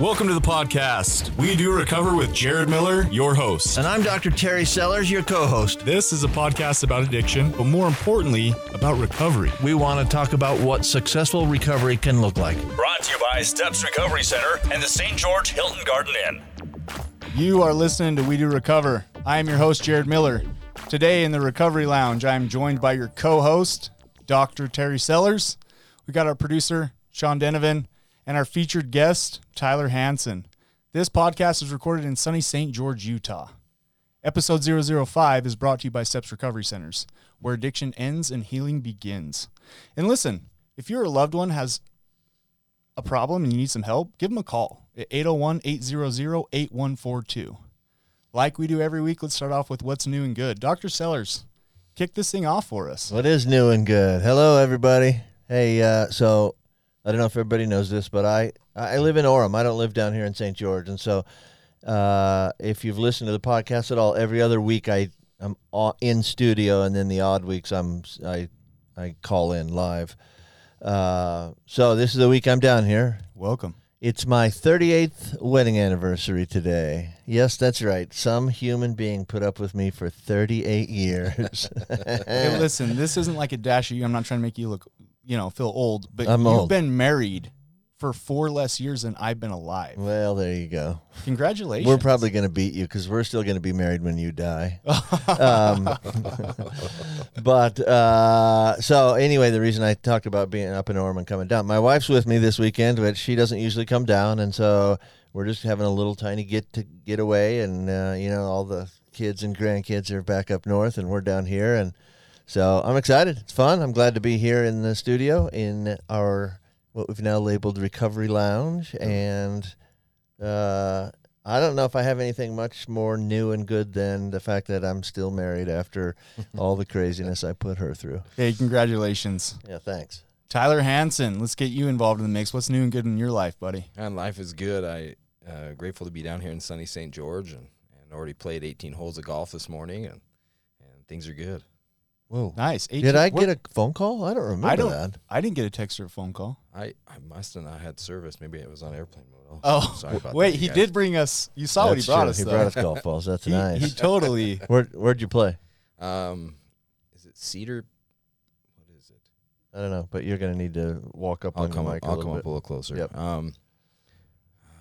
Welcome to the podcast. We do recover with Jared Miller, your host. And I'm Dr. Terry Sellers, your co host. This is a podcast about addiction, but more importantly, about recovery. We want to talk about what successful recovery can look like. Brought to you by Steps Recovery Center and the St. George Hilton Garden Inn. You are listening to We Do Recover. I am your host, Jared Miller. Today in the Recovery Lounge, I am joined by your co host, Dr. Terry Sellers. We got our producer, Sean Denovan, and our featured guest, Tyler Hansen. This podcast is recorded in sunny St. George, Utah. Episode 005 is brought to you by Steps Recovery Centers, where addiction ends and healing begins. And listen, if your loved one has a problem and you need some help, give them a call at 801 800 8142. Like we do every week, let's start off with what's new and good. Dr. Sellers, kick this thing off for us. What is new and good? Hello, everybody. Hey, uh, so I don't know if everybody knows this, but I, I live in Orem. I don't live down here in St. George. And so uh, if you've listened to the podcast at all, every other week I, I'm in studio, and then the odd weeks I'm I, I call in live. Uh, so this is the week I'm down here. Welcome. It's my 38th wedding anniversary today. Yes, that's right. Some human being put up with me for 38 years. hey, listen, this isn't like a dash of you. I'm not trying to make you look, you know, feel old, but I'm you've old. been married for four less years than I've been alive. Well, there you go. Congratulations. We're probably going to beat you because we're still going to be married when you die. um, but uh, so anyway, the reason I talked about being up in Orem and coming down, my wife's with me this weekend, but she doesn't usually come down, and so we're just having a little tiny get to get away, and uh, you know all the kids and grandkids are back up north, and we're down here, and so I'm excited. It's fun. I'm glad to be here in the studio in our what we've now labeled recovery lounge, and. Uh, I don't know if I have anything much more new and good than the fact that I'm still married after all the craziness I put her through. Hey, congratulations. Yeah, thanks. Tyler Hansen, let's get you involved in the mix. What's new and good in your life, buddy? And life is good. I uh, grateful to be down here in sunny St. George and, and already played 18 holes of golf this morning and and things are good. Whoa. Nice. Did I what- get a phone call? I don't remember I don't. that. I didn't get a text or a phone call. I, I must have not had service. Maybe it was on airplane mode. Oh, sorry about that. wait. that, he guys. did bring us. You saw what he brought true. us. He though. brought us golf balls. That's he, nice. he totally. Where Where'd you play? Um, is it Cedar? What is it? I don't know, but you're gonna need to walk up I'll on come the up. mic a I'll little come bit. up a little closer. Yep. Um,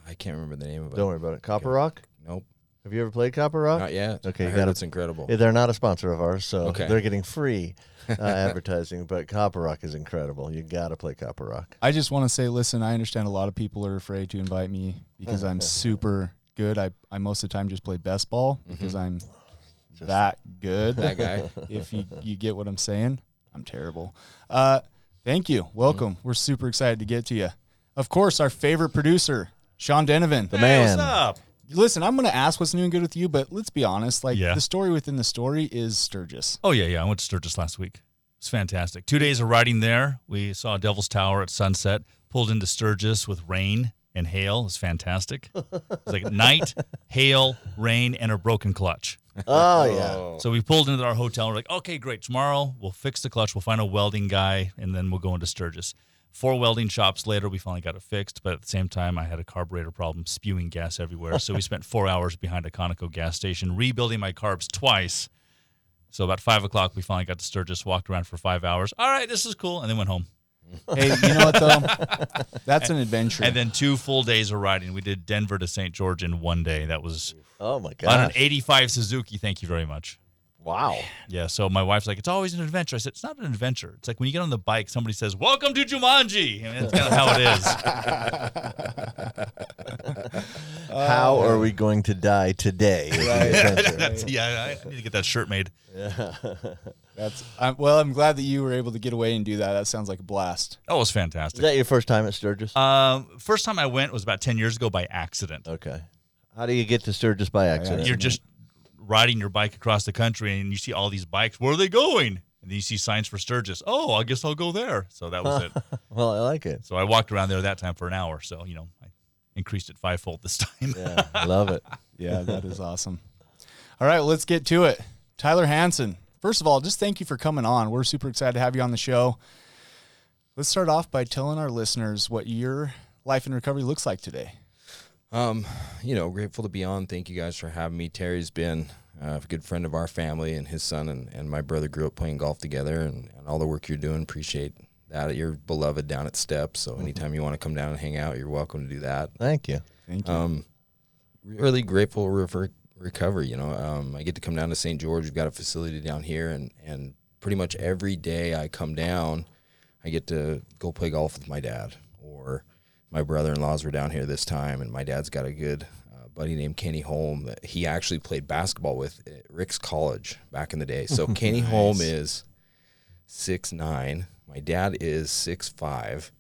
I can't remember the name of it. Don't worry about it. Copper Okay. Rock. Nope, Have you ever played Copper Rock? not yet. Okay, I you heard gotta- it's incredible. They're not a sponsor of ours, so Okay. they're getting free uh, advertising. But Copper Rock is incredible. You got to play Copper Rock. I just want to say, listen. I understand a lot of people are afraid to invite me because I'm super good. I, I most of the time just play best ball because I'm that good. that guy. if you, you get what I'm saying, I'm terrible. Uh, thank you. Welcome. We're super excited to get to you. Of course, our favorite producer, Sean Denovan. The man. What's up? Listen, I'm going to ask what's new and good with you, but let's be honest. Like Yeah. the story within the story is Sturgis. Oh yeah, yeah. I went to Sturgis last week. It's fantastic. Two days of riding there. We saw Devil's Tower at sunset. Pulled into Sturgis with rain and hail. It's fantastic. It's like night, hail, rain, and a broken clutch. Oh yeah. So we pulled into our hotel. We're like, okay, great. Tomorrow we'll fix the clutch. We'll find a welding guy, and then we'll go into Sturgis. Four welding shops later, we finally got it fixed. But at the same time, I had a carburetor problem, spewing gas everywhere. So we spent four hours behind a Conoco gas station rebuilding my carbs twice. So about five o'clock, we finally got to Sturgis. Walked around for five hours. All right, this is cool, and then went home. Hey, you know what though? That's an adventure. And then two full days of riding. We did Denver to St. George in one day. That was Oh my god on an 85 Suzuki. Thank you very much. Wow. Yeah, so my wife's like, it's always an adventure. I said, it's not an adventure. It's like when you get on the bike, somebody says, "Welcome to Jumanji," and that's kind of how it is. How are we going to die today? is the adventure. That's- yeah, I need to get that shirt made. Yeah. That's I'm, well. I'm glad that you were able to get away and do that. That sounds like a blast. That was fantastic. Is fantastic. that your first time at Sturgis? Um, first time I went was about ten years ago by accident. okay. How do you get to Sturgis by accident? You're just riding your bike across the country, and you see all these bikes. Where are they going? And then you see signs for Sturgis. Oh, I guess I'll go there. So that was it. well, I like it. So I walked around there that time for an hour. So you know, I increased it fivefold this time. Yeah, I love it. Yeah, that is awesome. All right, well, let's get to it. Tyler Hansen. First of all, just thank you for coming on. We're super excited to have you on the show. Let's start off by telling our listeners what your life in recovery looks like today. Um, you know, grateful to be on. Thank you guys for having me. Terry's been uh, a good friend of our family, and his son and, and my brother grew up playing golf together, and, and all the work you're doing. Appreciate that. You're beloved down at Steps, so anytime you want to come down and hang out, you're welcome to do that. Thank you. Thank you. Um, really grateful for recovery. You know, um, I get to come down to St. George. We've got a facility down here, and and pretty much every day I come down, I get to go play golf with my dad. My brother-in-laws were down here this time, and my dad's got a good uh, buddy named Kenny Holm that he actually played basketball with at Ricks College back in the day. So Kenny Holm is six nine. My dad is six five,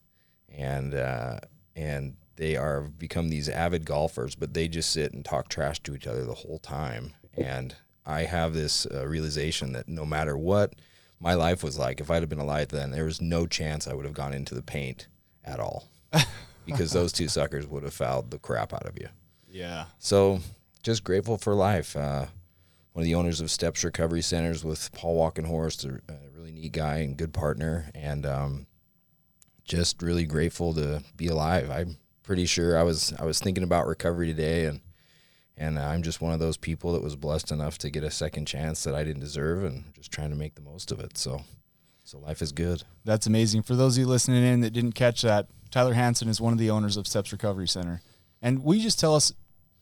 and uh, and they are become these avid golfers, but they just sit and talk trash to each other the whole time. And I have this uh, realization that no matter what my life was like, if I'd have been alive then, there was no chance I would have gone into the paint at all, because those two suckers would have fouled the crap out of you. yeah. So just grateful for life. Uh, one of the owners of Steps Recovery Centers with Paul Walkenhorst, a, a really neat guy and good partner, and um, just really grateful to be alive. I'm pretty sure I was I was thinking about recovery today, and and I'm just one of those people that was blessed enough to get a second chance that I didn't deserve, and just trying to make the most of it. So, so life is good. That's amazing. For those of you listening in that didn't catch that, Tyler Hansen is one of the owners of Steps Recovery Center. And will you just tell us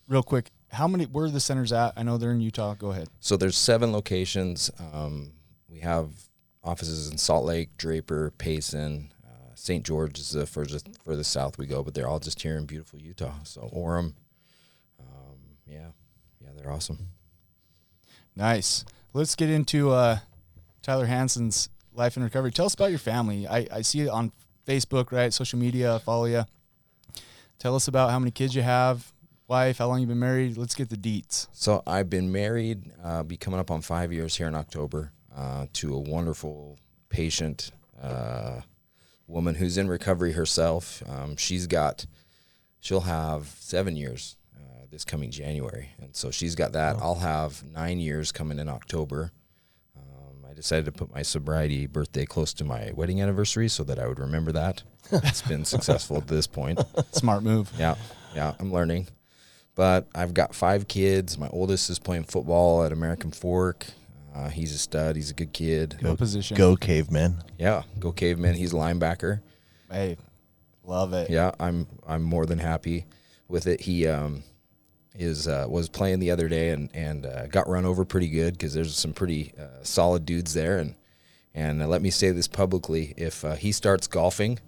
real quick how many where are the centers at? I know they're in Utah. Go ahead. So there's seven locations. Um, we have offices in Salt Lake, Draper, Payson, uh, St. George is the furthest furthest south we go, but they're all just here in beautiful Utah. So Orem, um, yeah, yeah, they're awesome. Nice. Let's get into uh, Tyler Hansen's life and recovery. Tell us about your family. I, I see it on Facebook, right? Social media, follow you. Tell us about how many kids you have, wife, how long you've been married. Let's get the deets. So I've been married, uh, be coming up on five years here in October, uh, to a wonderful patient uh, woman who's in recovery herself. Um, she's got, she'll have seven years uh, this coming January, and so she's got that. I'll have nine years coming in October. I decided to put my sobriety birthday close to my wedding anniversary so that I would remember that. It's been successful at this point. Smart move. Yeah, yeah, I'm learning. But I've got five kids. My oldest is playing football at American Fork. Uh, he's a stud. He's a good kid. Good position. Go caveman. Yeah, go caveman. He's a linebacker. Hey, love it. Yeah, I'm I'm more than happy with it. He um is uh, was playing the other day and and uh, got run over pretty good because there's some pretty uh, solid dudes there and and uh, let me say this publicly: if uh, he starts golfing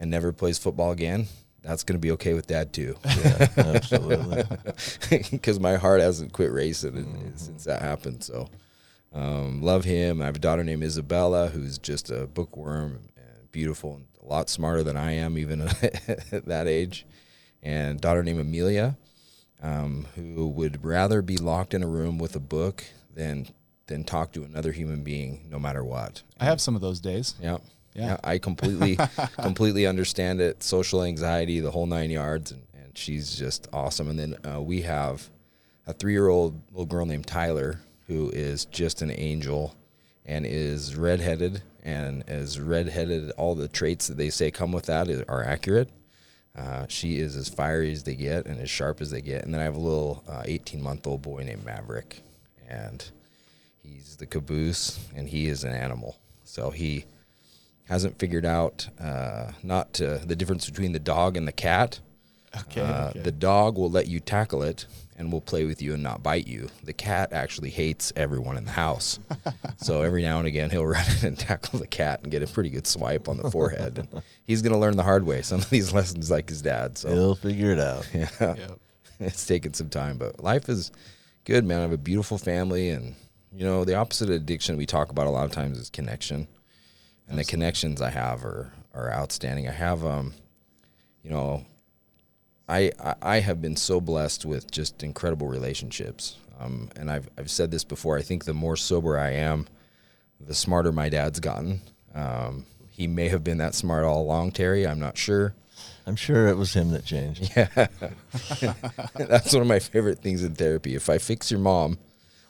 and never plays football again, that's going to be okay with Dad too. Yeah, absolutely. because my heart hasn't quit racing and- since that happened. So, um, love him. I have a daughter named Isabella who's just a bookworm and beautiful and a lot smarter than I am, even at that age. And daughter named Amelia, um, who would rather be locked in a room with a book than than talk to another human being, no matter what. I have some of those days. Yeah. Yeah. Yeah. I completely, completely understand it. Social anxiety, the whole nine yards. And, and she's just awesome. And then uh, we have a three year old little girl named Tyler who is just an angel and is redheaded and as redheaded. All the traits that they say come with that is, are accurate. Uh, she is as fiery as they get and as sharp as they get. And then I have a little 18 month old boy named Maverick. And he's the caboose and he is an animal. So he hasn't figured out uh, not to, the difference between the dog and the cat. Okay. Uh, okay. The dog will let you tackle it and will play with you and not bite you. The cat actually hates everyone in the house. so every now and again, he'll run in and tackle the cat and get a pretty good swipe on the forehead. And he's going to learn the hard way some of these lessons like his dad. So He'll figure it out. yeah, Yep. it's taken some time, but life is good, man. I have a beautiful family, and you know the opposite of addiction we talk about a lot of times is connection, and the connections I have are are outstanding. I have um, you know, I I, have been so blessed with just incredible relationships. Um, and I've I've said this before. I think the more sober I am, the smarter my dad's gotten. Um, he may have been that smart all along, Terry. I'm not sure. I'm sure it was him that changed. Yeah. That's one of my favorite things in therapy. If I fix your mom,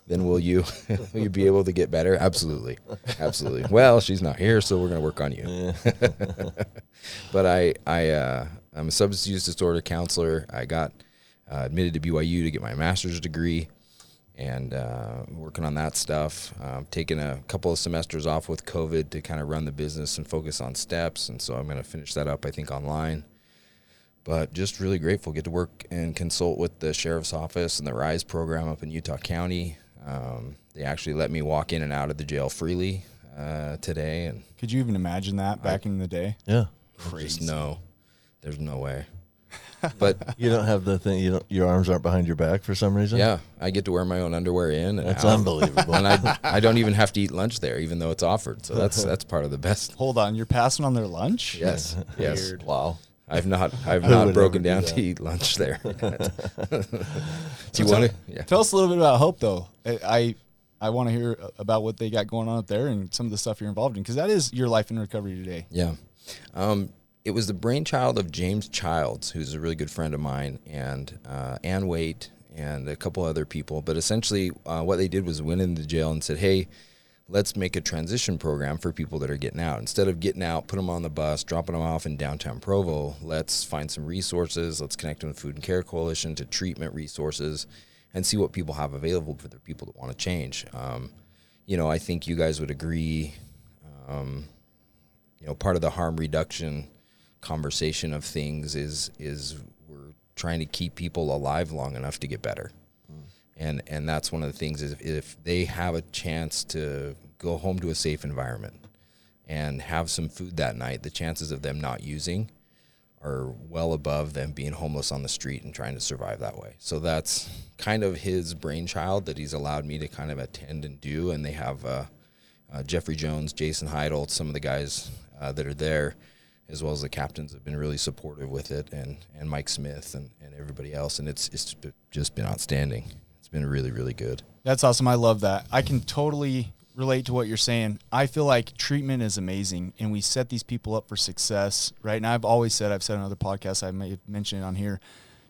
then will you will you be able to get better? Absolutely, absolutely. Well, she's not here, so we're gonna work on you. but I I uh, I'm a substance use disorder counselor. I got uh, admitted to BYU to get my master's degree, and uh, working on that stuff. Um, taking a couple of semesters off with COVID to kind of run the business and focus on steps, and so I'm going to finish that up. I think online. But just really grateful. Get to work and consult with the sheriff's office and the RISE program up in Utah County. Um, they actually let me walk in and out of the jail freely uh, today, and Could you even imagine that back in the day? Yeah. just no, there's no way. But You don't have the thing. You don't. Your arms aren't behind your back for some reason. yeah, I get to wear my own underwear in. And That's out. unbelievable. And I, I don't even have to eat lunch there, even though it's offered. So that's that's part of the best. Hold on, you're passing on their lunch? Yes, yes. Wow. I've not I've not broken ever do down to eat lunch there. do So you want to? tell- Yeah. Tell us a little bit about Hope, though. I I, I want to hear about what they got going on up there and some of the stuff you're involved in because that is your life in recovery today. Yeah. Um, it was the brainchild of James Childs, who's a really good friend of mine, and uh, Ann Waite and a couple other people. But essentially, uh, what they did was went into jail and said, hey, let's make a transition program for people that are getting out. Instead of getting out, put them on the bus, dropping them off in downtown Provo, let's find some resources. Let's connect them with Food and Care Coalition to treatment resources and see what people have available for the people that want to change. Um, you know, I think you guys would agree you know part of the harm reduction conversation of things is is we're trying to keep people alive long enough to get better and and that's one of the things is if, if they have a chance to go home to a safe environment and have some food that night the chances of them not using are well above them being homeless on the street and trying to survive that way. So that's kind of his brainchild that he's allowed me to kind of attend and do. And they have uh, uh, Jeffrey Jones, Jason Heidel, some of the guys uh, that are there, as well as the captains, have been really supportive with it, and and Mike Smith and, and everybody else. And it's it's just been outstanding. It's been really really good. That's awesome. I love that. I can totally relate to what you're saying. I feel like treatment is amazing and we set these people up for success, right? And I've always said, I've said on other podcasts, I may have mentioned it on here,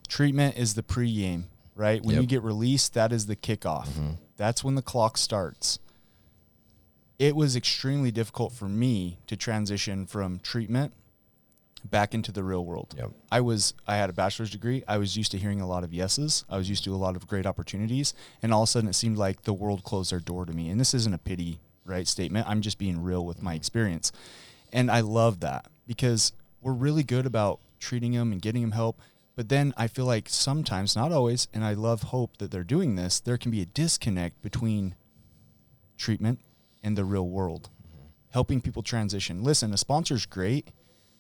treatment is the pregame, right? When you get released, that is the kickoff. Mm-hmm. That's when the clock starts. It was extremely difficult for me to transition from treatment back into the real world. Yep. I was I had a bachelor's degree. I was used to hearing a lot of yeses. I was used to a lot of great opportunities, and all of a sudden it seemed like the world closed their door to me. And this isn't a pity, right, statement. I'm just being real with my experience. And I love that because we're really good about treating them and getting them help. But then I feel like sometimes, not always, and I love hope that they're doing this, there can be a disconnect between treatment and the real world, mm-hmm. helping people transition. Listen, a sponsor's great,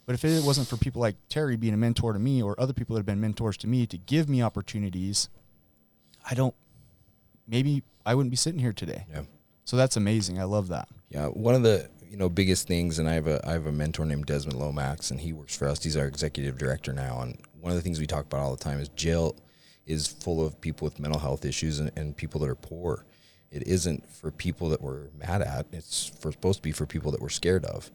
but if it wasn't for people like Terry being a mentor to me or other people that have been mentors to me to give me opportunities, I don't, maybe I wouldn't be sitting here today. Yeah. So that's amazing. I love that. Yeah, one of the you know biggest things, and I have a I have a mentor named Desmond Lomax, and he works for us. He's our executive director now, and one of the things we talk about all the time is jail is full of people with mental health issues and, and people that are poor. It isn't for people that we're mad at. It's for, supposed to be for people that we're scared of.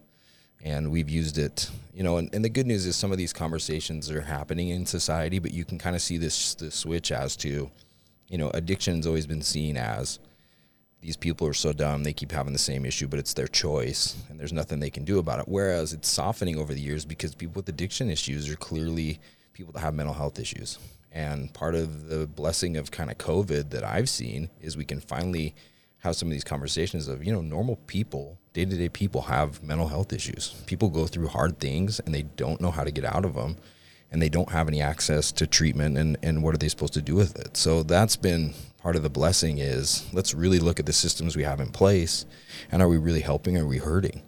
And we've used it, you know, and, and the good news is some of these conversations are happening in society, but you can kind of see this, this switch as to, you know, addiction's always been seen as these people are so dumb they keep having the same issue but it's their choice and there's nothing they can do about it. Whereas it's softening over the years because people with addiction issues are clearly people that have mental health issues. And part of the blessing of kind of covid that i've seen is we can finally have some of these conversations of you know normal people day-to-day people have mental health issues. People go through hard things and they don't know how to get out of them and they don't have any access to treatment and, and what are they supposed to do with it. So that's been part of the blessing is let's really look at the systems we have in place and are we really helping or are we hurting?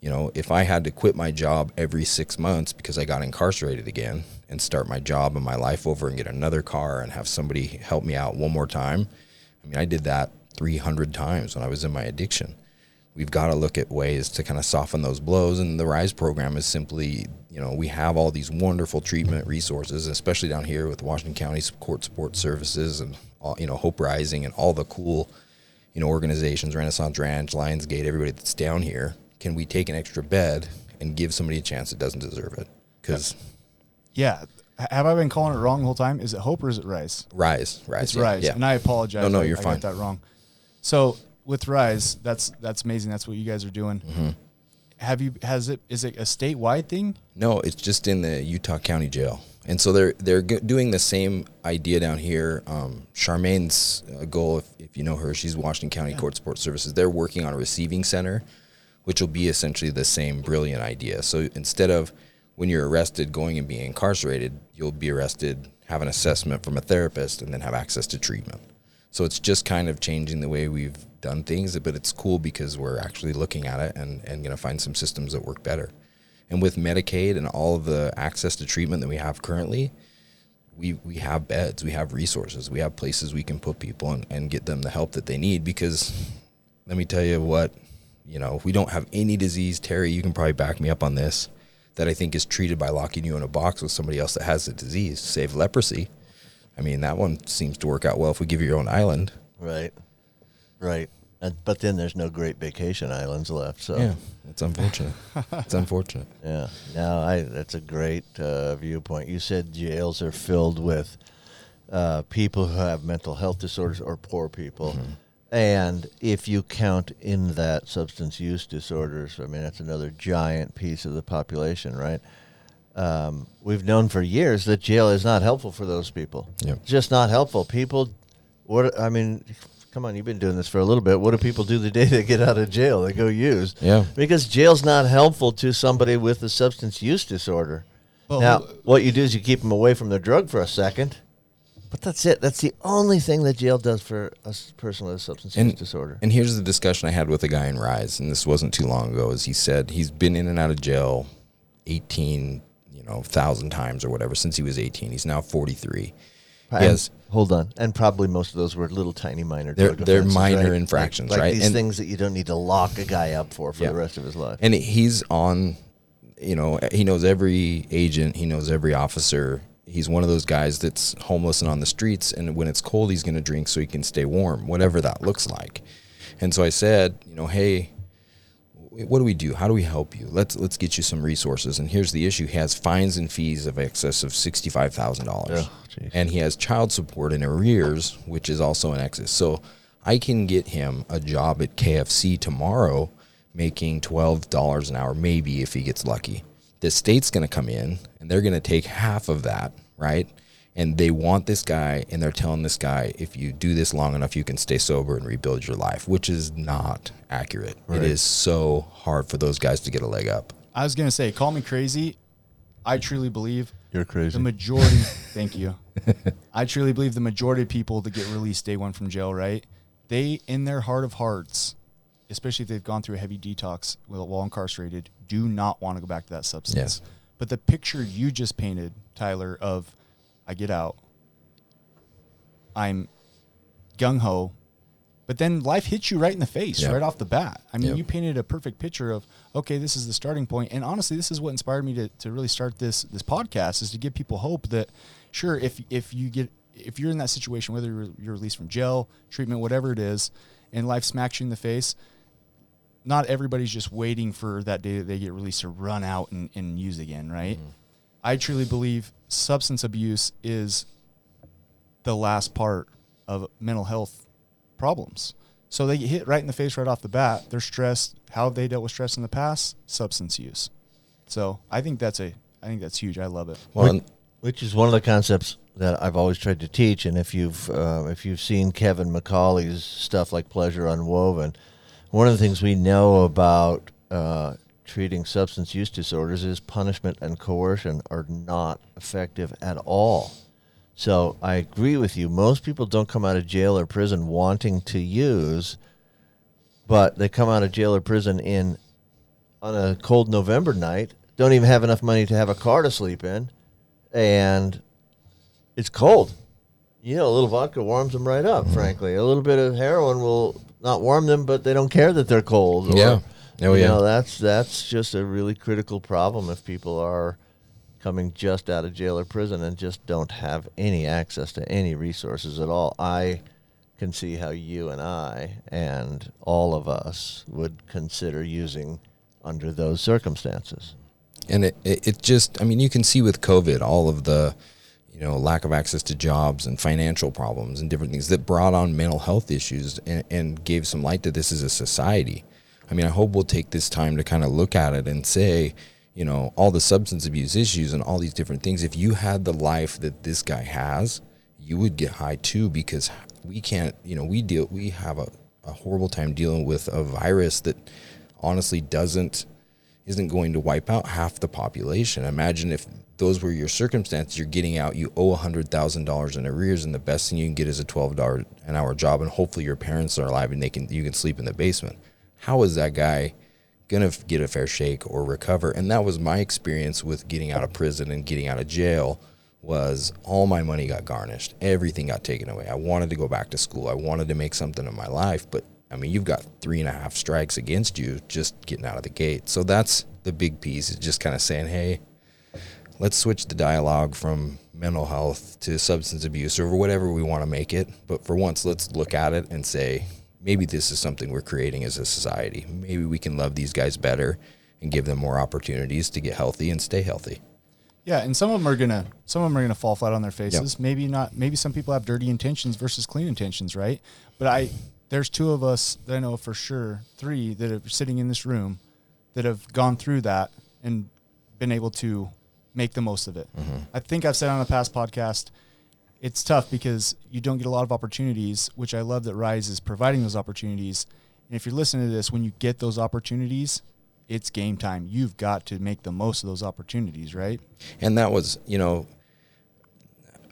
You know if i had to quit my job every six months because i got incarcerated again and start my job and my life over and get another car and have somebody help me out one more time i mean i did that 300 times when i was in my addiction we've got to look at ways to kind of soften those blows. And the RISE program is simply, you know, we have all these wonderful treatment resources, especially down here with Washington County Court Support Services and, all, you know, Hope Rising and all the cool, you know, organizations, Renaissance Ranch, Lionsgate, everybody that's down here. Can we take an extra bed and give somebody a chance that doesn't deserve it? Because Yeah. Have I been calling it wrong the whole time? Is it Hope or is it Rise? Rise, Rise. It's yeah, Rise, Yeah. and I apologize. No, no, you're I fine. got that wrong. So with Rise, that's that's amazing. That's what you guys are doing. Mm-hmm. Have you? Has it? Is it a statewide thing? No, it's just in the Utah County Jail. And so they're they're doing the same idea down here. Um, Charmaine's uh, goal, if, if you know her, she's Washington County Court Support Services. They're working on a receiving center, which will be essentially the same brilliant idea. So instead of when you're arrested going and being incarcerated, you'll be arrested, have an assessment from a therapist, and then have access to treatment. So it's just kind of changing the way we've done things, but it's cool because we're actually looking at it and, and going to find some systems that work better. And with Medicaid and all of the access to treatment that we have currently, we, we have beds, we have resources, we have places we can put people and, and get them the help that they need. Because let me tell you what, you know, we don't have any disease, Terry, you can probably back me up on this, that I think is treated by locking you in a box with somebody else that has the disease, save leprosy. I mean, that one seems to work out well if we give you your own island. Right. Right. And, but then there's no great vacation islands left. So Yeah, it's unfortunate. it's unfortunate. Yeah, no, I that's a great uh, viewpoint. You said jails are filled with uh, people who have mental health disorders or poor people, and if you count in that substance use disorders, I mean that's another giant piece of the population, right? Um, we've known for years that jail is not helpful for those people. Yep. Just not helpful. People, what I mean, come on, you've been doing this for a little bit. What do people do the day they get out of jail? They go use. Yeah. Because jail's not helpful to somebody with a substance use disorder. Well, now, what you do is you keep them away from the drug for a second, but that's it. That's the only thing that jail does for a s- person with a substance use disorder. and here's the discussion I had with a guy in Rise, and this wasn't too long ago. Is he said he's been in and out of jail, eighteen, you know, thousand times or whatever since he was eighteen. He's now forty three. Yes, Hold on. And probably most of those were little tiny minor They're- they're minor right? Like- infractions, like, right? These And- things that you don't need to lock a guy up for for Yeah. the rest of his life. and he's on. You know, he knows every agent. He knows every officer. He's one of those guys that's homeless and on the streets. And when it's cold, he's going to drink so he can stay warm, whatever that looks like. And so I said, you know, hey, what do we do? How do we help you? Let's let's get you some resources. And here's the issue: he has fines and fees of excess of sixty five thousand dollars, Oh, and he has child support in arrears, which is also in excess. So I can get him a job at KFC tomorrow, making twelve dollars an hour, maybe if he gets lucky. The state's going to come in and they're going to take half of that, right? And they want this guy, and they're telling this guy, if you do this long enough, you can stay sober and rebuild your life, which is not accurate. It is so hard for those guys to get a leg up. I was gonna say, call me crazy. I truly believe You're crazy. the majority. thank you. I truly believe the majority of people that get released day one from jail, right? They, in their heart of hearts, especially if they've gone through a heavy detox while incarcerated, do not want to go back to that substance. Yes. But the picture you just painted, Tyler, of I get out, I'm gung ho, but then life hits you right in the face Yeah. right off the bat. I mean, Yep. you painted a perfect picture of okay, this is the starting point, and honestly, this is what inspired me to, to really start this this podcast is to give people hope that sure if if you get if you're in that situation, whether you're, you're released from jail, treatment, whatever it is, and life smacks you in the face, not everybody's just waiting for that day that they get released to run out and, and use again, right? Mm-hmm. I truly believe substance abuse is the last part of mental health problems. So they get hit right in the face right off the bat. They're stressed. How have they dealt with stress in the past? Substance use. So I think that's a I think that's huge. I love it. Well, which is one of the concepts that I've always tried to teach. And if you've uh, if you've seen Kevin McCauley's stuff like Pleasure Unwoven, one of the things we know about uh, treating substance use disorders is punishment and coercion are not effective at all. So I agree with you. Most people don't come out of jail or prison wanting to use, but they come out of jail or prison in on a cold November night, don't even have enough money to have a car to sleep in, and it's cold. You know, a little vodka warms them right up, mm-hmm. frankly. A little bit of heroin will not warm them, but they don't care that they're cold. Yeah. Oh, you yeah. know, that's that's just a really critical problem if people are coming just out of jail or prison and just don't have any access to any resources at all. I can see how you and I and all of us would consider using under those circumstances. and it, it, it just i mean you can see with covid all of the you know lack of access to jobs and financial problems and different things that brought on mental health issues and, and gave some light to this as a society i mean i hope we'll take this time to kind of look at it and say you know, all the substance abuse issues and all these different things. If you had the life that this guy has, you would get high too because we can't, you know, we deal, we have a, a horrible time dealing with a virus that honestly doesn't, isn't going to wipe out half the population. Imagine if those were your circumstances, you're getting out, you owe $100,000 in arrears, and the best thing you can get is a $12 an hour job, and hopefully your parents are alive and they can, you can sleep in the basement. How is that guy? gonna get a fair shake or recover? And that was my experience with getting out of prison and getting out of jail was all my money got garnished. Everything got taken away. I wanted to go back to school. I wanted to make something of my life but i mean you've got three and a half strikes against you just getting out of the gate. So that's the big piece is just kind of saying hey let's switch the dialogue from mental health to substance abuse or whatever we want to make it. But for once let's look at it and say maybe this is something we're creating as a society. Maybe we can love these guys better and give them more opportunities to get healthy and stay healthy. Yeah, and some of them are gonna some of them are gonna fall flat on their faces. Yep. Maybe not. Maybe some people have dirty intentions versus clean intentions, right? But I there's two of us that I know for sure, three that are sitting in this room that have gone through that and been able to make the most of it. Mm-hmm. I think I've said on a past podcast, it's tough because you don't get a lot of opportunities, which I love that Rise is providing those opportunities. And if you're listening to this, when you get those opportunities, it's game time. You've got to make the most of those opportunities, right? And that was, you know,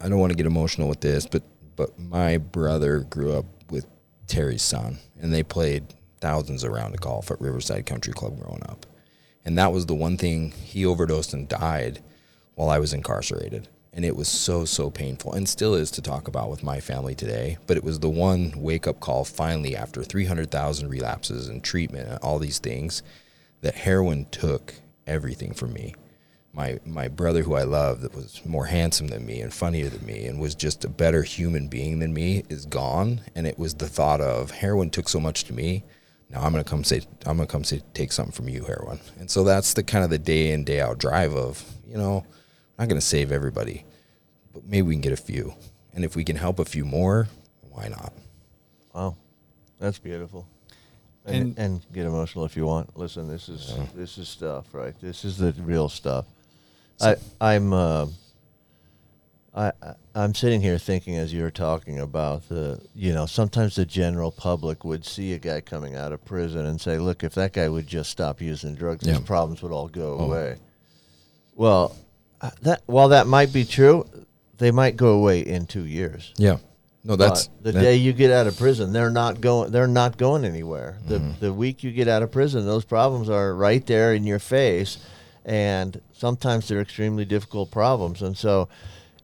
I don't want to get emotional with this, but but my brother grew up with Terry's son, and they played thousands of rounds of golf at Riverside Country Club growing up. And that was the one thing he overdosed and died while I was incarcerated. And it was so, so painful and still is to talk about with my family today. But it was the one wake up call finally after 300,000 relapses and treatment and all these things that heroin took everything from me. My, my brother, who I love, that was more handsome than me and funnier than me and was just a better human being than me, is gone. And it was the thought of heroin took so much to me now I'm gonna come say I'm gonna come say take something from you, heroin. And so that's the kind of the day in day out drive of you know I'm not gonna save everybody, but maybe we can get a few, and if we can help a few more, why not? Wow, that's beautiful. And, and, get emotional if you want. Listen, this is this is stuff, right? This is the real stuff. I I'm uh, I I- I'm sitting here thinking as you're talking about the you know sometimes the general public would see a guy coming out of prison and say, look, if that guy would just stop using drugs, Yeah. his problems would all go away. Well, that while that might be true, they might go away in two years. Yeah, no, that's But the that- day you get out of prison, they're not going. They're not going anywhere. The Mm-hmm. the week you get out of prison, those problems are right there in your face, and sometimes they're extremely difficult problems. And so,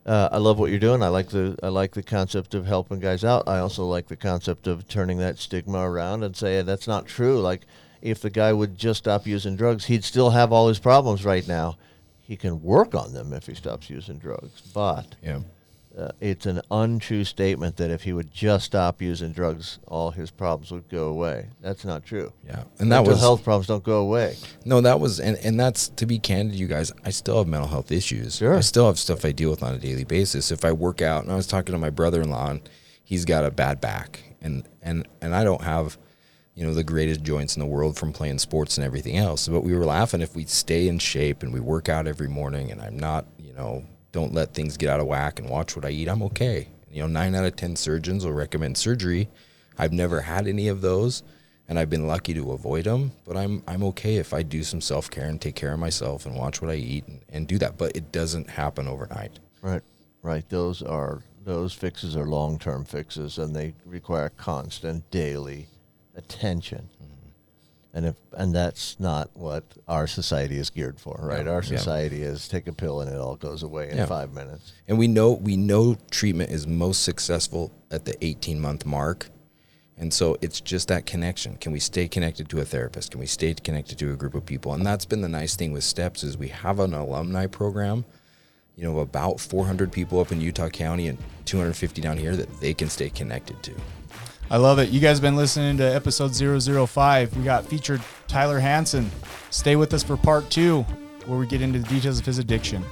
uh, I love what you're doing. I like the I like the concept of helping guys out. I also like the concept of turning that stigma around and saying that's not true. Like if the guy would just stop using drugs, he'd still have all his problems right now. He can work on them if he stops using drugs, but yeah. uh, it's an untrue statement that if he would just stop using drugs, all his problems would go away. That's not true. Yeah, and that Mental was health problems don't go away. No, that was and, and that's to be candid, you guys. I still have mental health issues. Sure. I still have stuff I deal with on a daily basis. If I work out, and I was talking to my brother-in-law, and he's got a bad back, and and and I don't have, you know, the greatest joints in the world from playing sports and everything else. But we were laughing if we stay in shape and we work out every morning, and I'm not, you know, don't let things get out of whack and watch what I eat. I'm okay. You know, nine out of ten surgeons will recommend surgery. I've never had any of those and I've been lucky to avoid them. But I'm I'm okay if I do some self care and take care of myself and watch what I eat and, and do that. But it doesn't happen overnight. Right. Right. Those are those fixes are long term fixes, and they require constant daily attention. Mm-hmm. And if and that's not what our society is geared for, right? Yeah. Our Yeah. society is take a pill and it all goes away in Yeah. five minutes. And we know we know treatment is most successful at the 18 month mark. And so it's just that connection. Can we stay connected to a therapist? Can we stay connected to a group of people? And that's been the nice thing with Steps is we have an alumni program, you know, about 400 people up in Utah County and 250 down here that they can stay connected to. I love it. You guys have been listening to episode 005. We got featured Tyler Hansen. Stay with us for part two, where we get into the details of his addiction.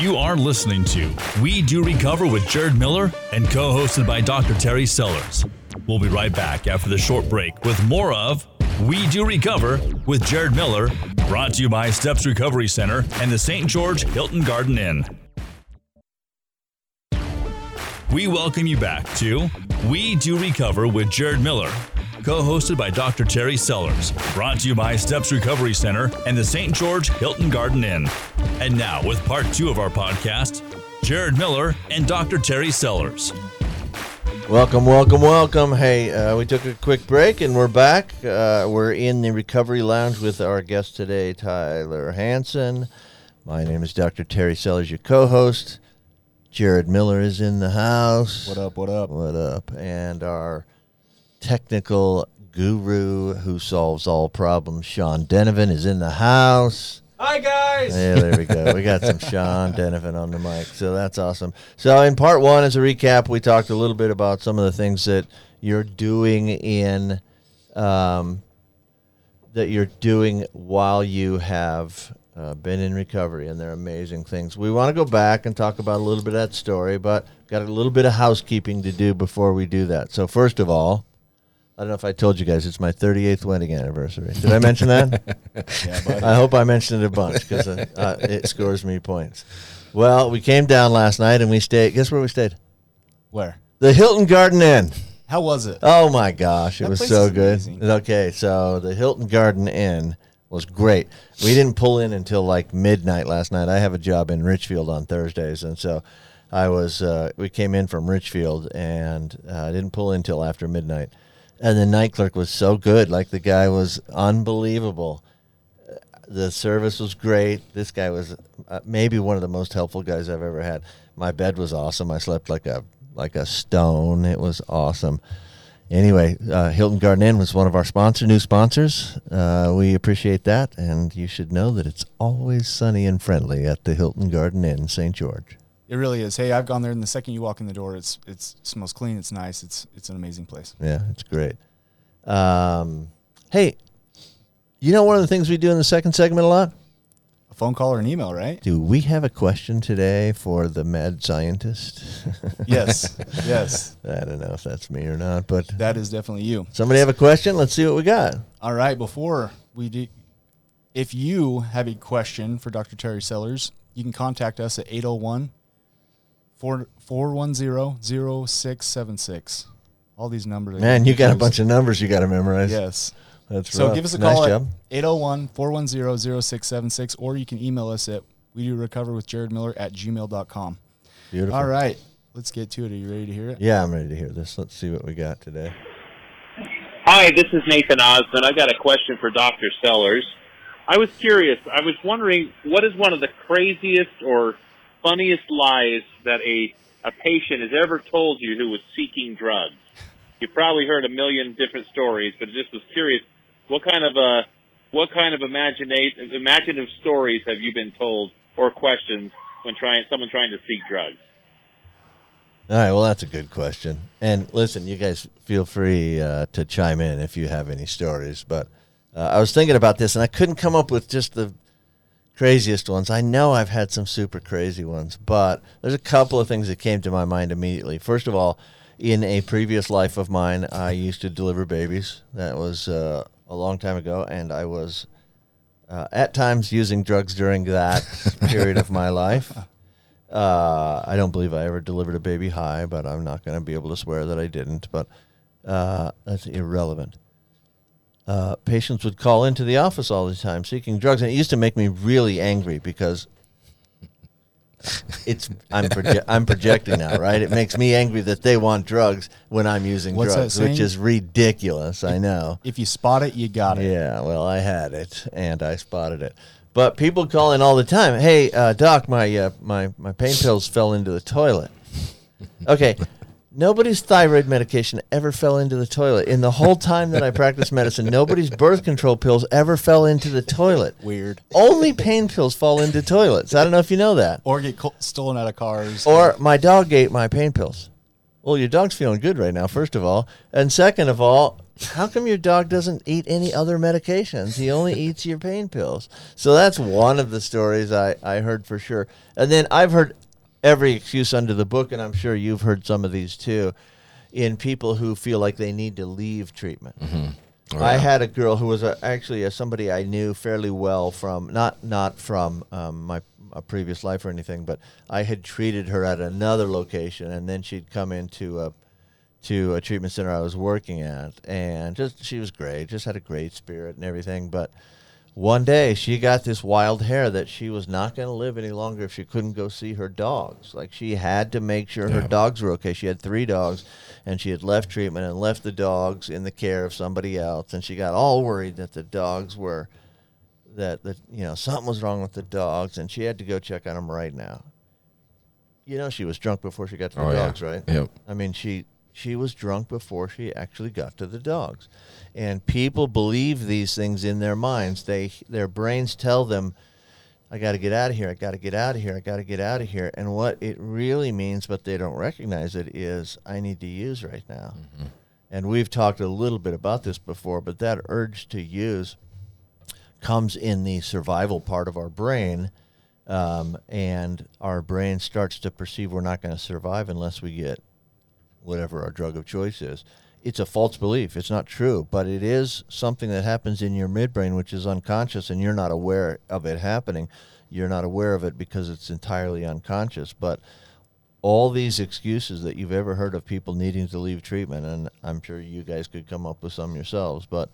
You are listening to We Do Recover with Jared Miller and co hosted by Dr. Terry Sellers. We'll be right back after the short break with more of We Do Recover with Jared Miller, brought to you by Steps Recovery Center and the St. George Hilton Garden Inn. We welcome you back to We Do Recover with Jared Miller, co hosted by Dr. Terry Sellers, brought to you by Steps Recovery Center and the St. George Hilton Garden Inn. And now, with part two of our podcast, Jared Miller and Dr. Terry Sellers. Welcome, welcome, welcome. Hey, uh, we took a quick break and we're back. Uh, we're in the recovery lounge with our guest today, Tyler Hansen. My name is Dr. Terry Sellers, your co host. Jared Miller is in the house. What up? What up? What up? And our technical guru who solves all problems, Sean Denovan, is in the house. Hi guys. Yeah, there we go. We got some Sean Denovan on the mic, so that's awesome. So, in part one, as a recap, we talked a little bit about some of the things that you're doing in, um, that you're doing while you have uh, been in recovery, and they're amazing things. We want to go back and talk about a little bit of that story, but got a little bit of housekeeping to do before we do that. So, first of all, I don't know if I told you guys it's my 38th wedding anniversary. Did I mention that? Yeah. I hope I mentioned it a bunch because uh, uh, it scores me points. Well, we came down last night and we stayed. Guess where we stayed? Where? The Hilton Garden Inn. How was it? Oh my gosh, it That was so good. amazing. Okay, so the Hilton Garden Inn was great. We didn't pull in until like midnight last night. I have a job in Richfield on Thursdays, and so I was. Uh, we came in from Richfield and uh, didn't pull in until after midnight. And the night clerk was so good. Like the guy was unbelievable. The service was great. This guy was uh, maybe one of the most helpful guys I've ever had. My bed was awesome. I slept like a like a stone. It was awesome. Anyway, uh, Hilton Garden Inn was one of our sponsor, new sponsors. Uh, we appreciate that, and you should know that it's always sunny and friendly at the Hilton Garden Inn, St. George. It really is. Hey, I've gone there, and the second you walk in the door, it's it's it smells clean. It's nice. It's it's an amazing place. Yeah, it's great. Um, hey, you know one of the things we do in the second segment a lot? Phone call or an email, right? Do we have a question today for the mad scientist? Yes, yes. I don't know if that's me or not, but That is definitely you. somebody have a question? Let's see what we got. All right. Before we do, if you have a question for Dr. Terry Sellers, you can contact us at 801 410 0676. All these numbers. Man, you got a bunch of numbers you got to memorize. Yes. That's So rough. give us a call job. at 801 410 0676, or you can email us at we do recover with Jared Miller at gmail.com. Beautiful. All right. Let's get to it. Are you ready to hear it? Yeah, I'm ready to hear this. Let's see what we got today. Hi, this is Nathan Osmond. I got a question for Dr. Sellers. I was curious. I was wondering what is one of the craziest or funniest lies that a a patient has ever told you who was seeking drugs? You've probably heard a million different stories, but just was curious what kind of a what kind of imaginate imaginative stories have you been told or questions when trying someone trying to seek drugs? All right, well, that's a good question. And listen, you guys feel free uh, to chime in if you have any stories. But uh, I was thinking about this, and I couldn't come up with just the craziest ones. I know I've had some super crazy ones, but there's a couple of things that came to my mind immediately. First of all, in a previous life of mine, I used to deliver babies. That was uh, a long time ago, and I was uh, at times using drugs during that period of my life. Uh, I don't believe I ever delivered a baby high, but I'm not going to be able to swear that I didn't. But uh, that's irrelevant. Uh, patients would call into the office all the time seeking drugs, and it used to make me really angry because it's I'm proje- I'm projecting now, right? It makes me angry that they want drugs when I'm using What's that drugs, which saying? is ridiculous. I know. If you spot it, you got it. Yeah, well, I had it and I spotted it. But people call in all the time. Hey, uh, doc, my uh, my my pain pills fell into the toilet. Okay, nobody's thyroid medication ever fell into the toilet in the whole time that I practiced medicine. Nobody's birth control pills ever fell into the toilet. Weird. Only pain pills fall into toilets. I don't know if you know that. Or get co- stolen out of cars. Or my dog ate my pain pills. Well, your dog's feeling good right now, first of all. And second of all, how come your dog doesn't eat any other medications? He only eats your pain pills. So that's one of the stories I, I heard for sure. And then I've heard every excuse under the book, and I'm sure you've heard some of these too, in people who feel like they need to leave treatment. I had a girl who was a, actually a, somebody I knew fairly well from not not from um, my a previous life or anything, but I had treated her at another location, and then she'd come into a to a treatment center I was working at, and just she was great, just had a great spirit and everything. But one day she got this wild hair that she was not going to live any longer if she couldn't go see her dogs. Like she had to make sure her dogs were okay. She had three dogs, and she had left treatment and left the dogs in the care of somebody else, and she got all worried that the dogs were that that you know something was wrong with the dogs, and she had to go check on them right now. You know, she was drunk before she got to the Oh, yeah. dogs, right? Yep. I mean, she she was drunk before she actually got to the dogs, and people believe these things in their minds. They their brains tell them, "I got to get out of here. I got to get out of here. I got to get out of here." And what it really means, but they don't recognize it, is I need to use right now. And we've talked a little bit about this before, but that urge to use comes in the survival part of our brain. Um, and our brain starts to perceive we're not going to survive unless we get whatever our drug of choice is. It's a false belief. It's not true, but it is something that happens in your midbrain, which is unconscious, and you're not aware of it happening. You're not aware of it because it's entirely unconscious. But all these excuses that you've ever heard of people needing to leave treatment, and I'm sure you guys could come up with some yourselves, but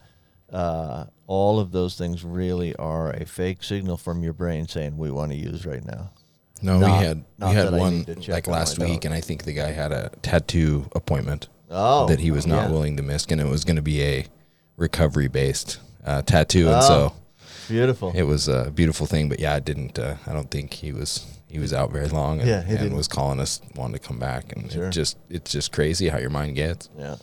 uh, all of those things really are a fake signal from your brain saying we want to use right now. No, Not- we had not we had that I one need to check like on my last week, dog. and I think the guy had a tattoo appointment Oh, that he was not yeah. willing to miss, and it was going to be a recovery based uh, tattoo, and Oh. so Beautiful. it was a beautiful thing. But yeah, I didn't. Uh, I don't think he was he was out very long, and, Yeah, he and didn't. was calling us wanting to come back, and Sure. it just it's just crazy how your mind gets. Yeah.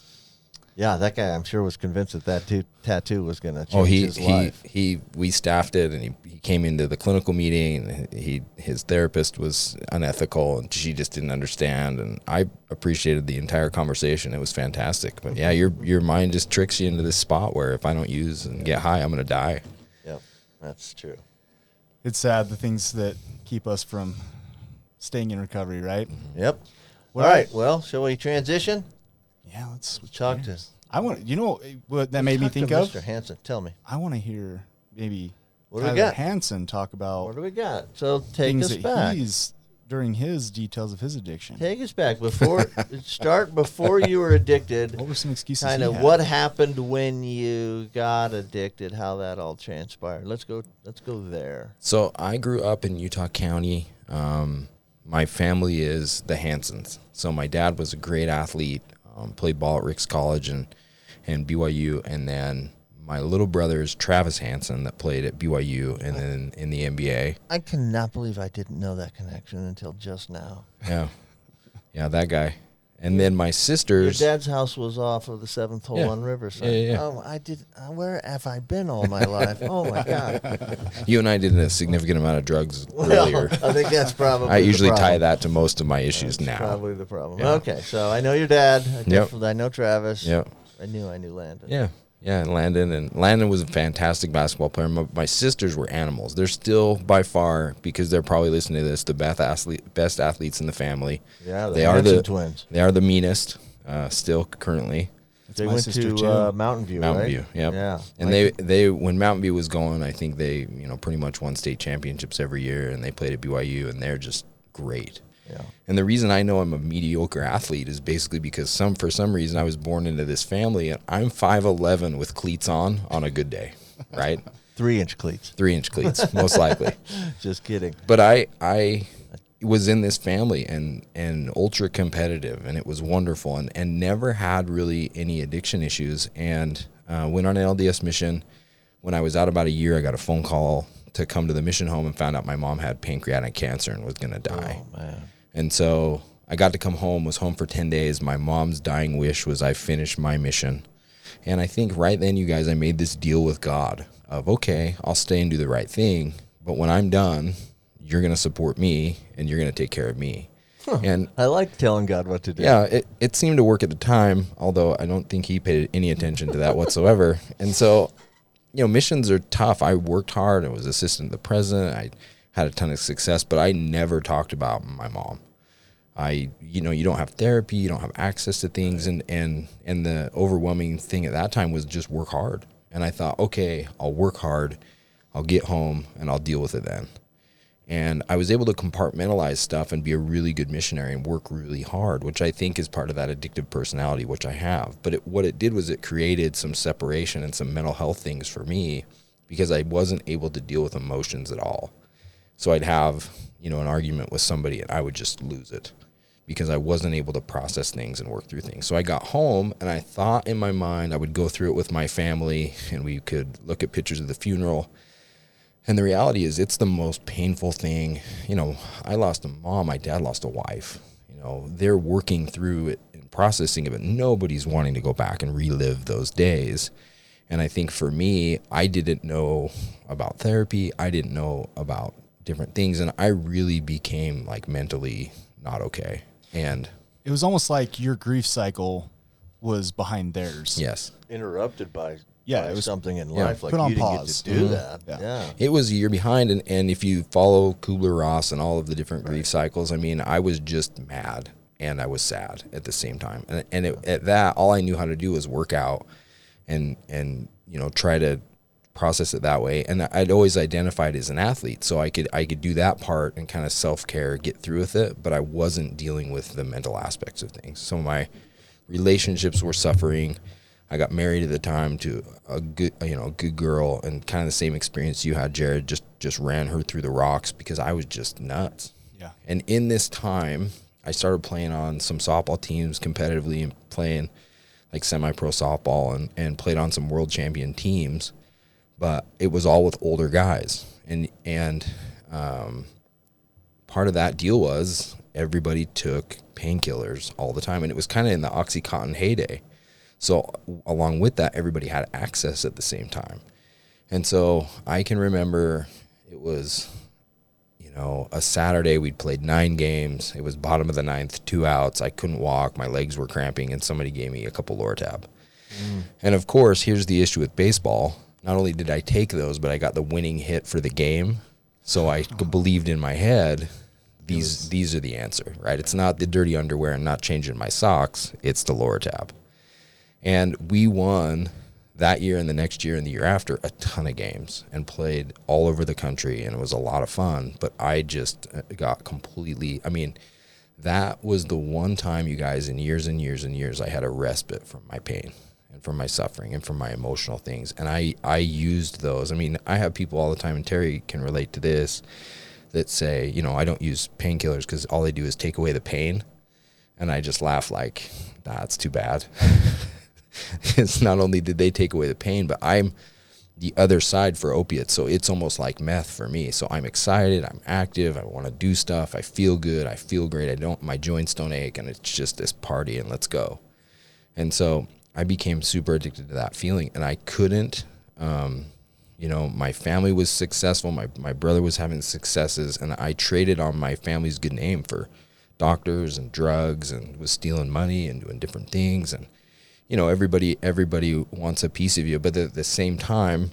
Yeah, that guy I'm sure was convinced that that t- tattoo was going to change Oh, he his he life. he we staffed it, and he, he came into the clinical meeting, and he his therapist was unethical, and she just didn't understand. And I appreciated the entire conversation; it was fantastic. But yeah, your your mind just tricks you into this spot where if I don't use and get high, I'm gonna die. Yep, that's true. It's sad the things that keep us from staying in recovery, right? Mm-hmm. Yep. Well, All right. Well, shall we transition? Yeah, let's switch Talk to- I want you know what that made me Talk to think of. Mr. Hansen. Tell me, I want to hear maybe What do we Tyler got? Hansen talk about what do we got? So take things us that back. he's during his details of his addiction. Take us back before start before you were addicted. What were some excuses? Kind he of what happened when you got addicted, how that all transpired. Let's go. Let's go there. So I grew up in Utah County. Um, my family is the Hansens. So my dad was a great athlete, um, played ball at Ricks College and and BYU, and then my little brother is Travis Hansen that played at BYU and then in the NBA. I cannot believe I didn't know that connection until just now. Yeah, yeah, that guy. And then my sister's Your sisters. dad's house was off of the seventh hole Yeah. on Riverside. Yeah, yeah, yeah. Oh, I did. Uh, where have I been all my life? Oh my god. You and I did a significant amount of drugs Well, earlier. I think that's probably. I the usually tie that to most of my issues That's now. Probably the problem. Yeah. Okay, so I know your dad. I, definitely, I know Travis. Yep. I knew I knew Landon. Yeah. Yeah, and Landon and Landon was a fantastic basketball player. My, my sisters were animals. They're still by far because they're probably listening to this the best athlete, best athletes in the family. Yeah, the they are the twins. They are the meanest uh, still currently. They my went to uh, Mountain View. Mountain right? View, yep. Yeah. And they they when Mountain View was going, I think they you know pretty much won state championships every year, and they played at BYU, and they're just great. Yeah. And the reason I know I'm a mediocre athlete is basically because some for some reason I was born into this family and I'm 5'11 with cleats on on a good day, right? Three inch cleats. 3 inch cleats most likely. Just kidding. But I I was in this family and and ultra competitive and it was wonderful and and never had really any addiction issues and uh, went on an LDS mission when I was out about a year I got a phone call to come to the mission home and found out my mom had pancreatic cancer and was going to die. Oh man. And so I got to come home, was home for 10 days. My mom's dying wish was I finish my mission. And I think right then, you guys, I made this deal with God of, okay, I'll stay and do the right thing. But when I'm done, you're going to support me and you're going to take care of me. And I like telling God what to do. yeah, it, it seemed to work at the time, although I don't think he paid any attention to that whatsoever. And so, you know, missions are tough. I worked hard. I was assistant to the president. I had a ton of success, but I never talked about my mom. I, you know, you don't have therapy, you don't have access to things, and and and the overwhelming thing at that time was just work hard. And I thought, okay, I'll work hard, I'll get home, and I'll deal with it then. And I was able to compartmentalize stuff and be a really good missionary and work really hard, which I think is part of that addictive personality, which I have. But it, what it did was it created some separation and some mental health things for me because I wasn't able to deal with emotions at all. So I'd have, you know, an argument with somebody and I would just lose it because I wasn't able to process things and work through things. So I got home and I thought in my mind I would go through it with my family and we could look at pictures of the funeral and the reality is, it's the most painful thing. You know, I lost a mom, my dad lost a wife. You know, they're working through it and processing it, but nobody's wanting to go back and relive those days. And I think for me, I didn't know about therapy, I didn't know about different things, and I really became like mentally not okay. And It was almost like your grief cycle was behind theirs. yes, Interrupted by Yeah, by it was- something in Yeah. life like Put on you didn't pause. get to do Mhm. that. Yeah. Yeah. it was a year behind and, and if you follow Kübler-Ross and all of the different grief cycles i mean i was just mad and i was sad at the same time and, and it, at that all i knew how to do was work out and and you know try to process it that way and i'd always identified as an athlete so i could i could do that part and kind of self-care get through with it but i wasn't dealing with the mental aspects of things so my relationships were suffering I got married at the time to a good, you know, good girl, and kind of the same experience you had, Jared. Just just ran her through the rocks because I was just nuts. Yeah. And in this time, I started playing on some softball teams competitively and playing like semi-pro softball and and played on some world champion teams, but it was all with older guys, and and um, part of that deal was everybody took painkillers all the time, and it was kind of in the OxyContin heyday. So along with that, everybody had access at the same time. And so I can remember it was, you know, a Saturday we'd played nine games. It was bottom of the ninth, two outs. I couldn't walk. My legs were cramping, and somebody gave me a couple Lortab. And of course, here's the issue with baseball. Not only did I take those, but I got the winning hit for the game. So I believed in my head these these are the answer, right? It's not the dirty underwear and not changing my socks. It's the Lortab. And we won that year and the next year and the year after a ton of games and played all over the country and it was a lot of fun. But I just uh, got completely, I mean, that was the one time, you guys, in years and years and years, I had a respite from my pain and from my suffering and from my emotional things. And I, I used those. I mean, I have people all the time, and Terry can relate to this, that say, you know, I don't use painkillers because all they do is take away the pain. And I just laugh like, that's too bad. it's not only did they take away the pain, but I'm the other side for opiates. So it's almost like meth for me. So I'm excited, I'm active, I want to do stuff, I feel good, I feel great. I don't my joints don't ache and it's just this party and let's go. And so I became super addicted to that feeling and I couldn't um, you know, my family was successful, my my brother was having successes and I traded on my family's good name for doctors and drugs and was stealing money and doing different things and you know everybody everybody wants a piece of you. But at the same time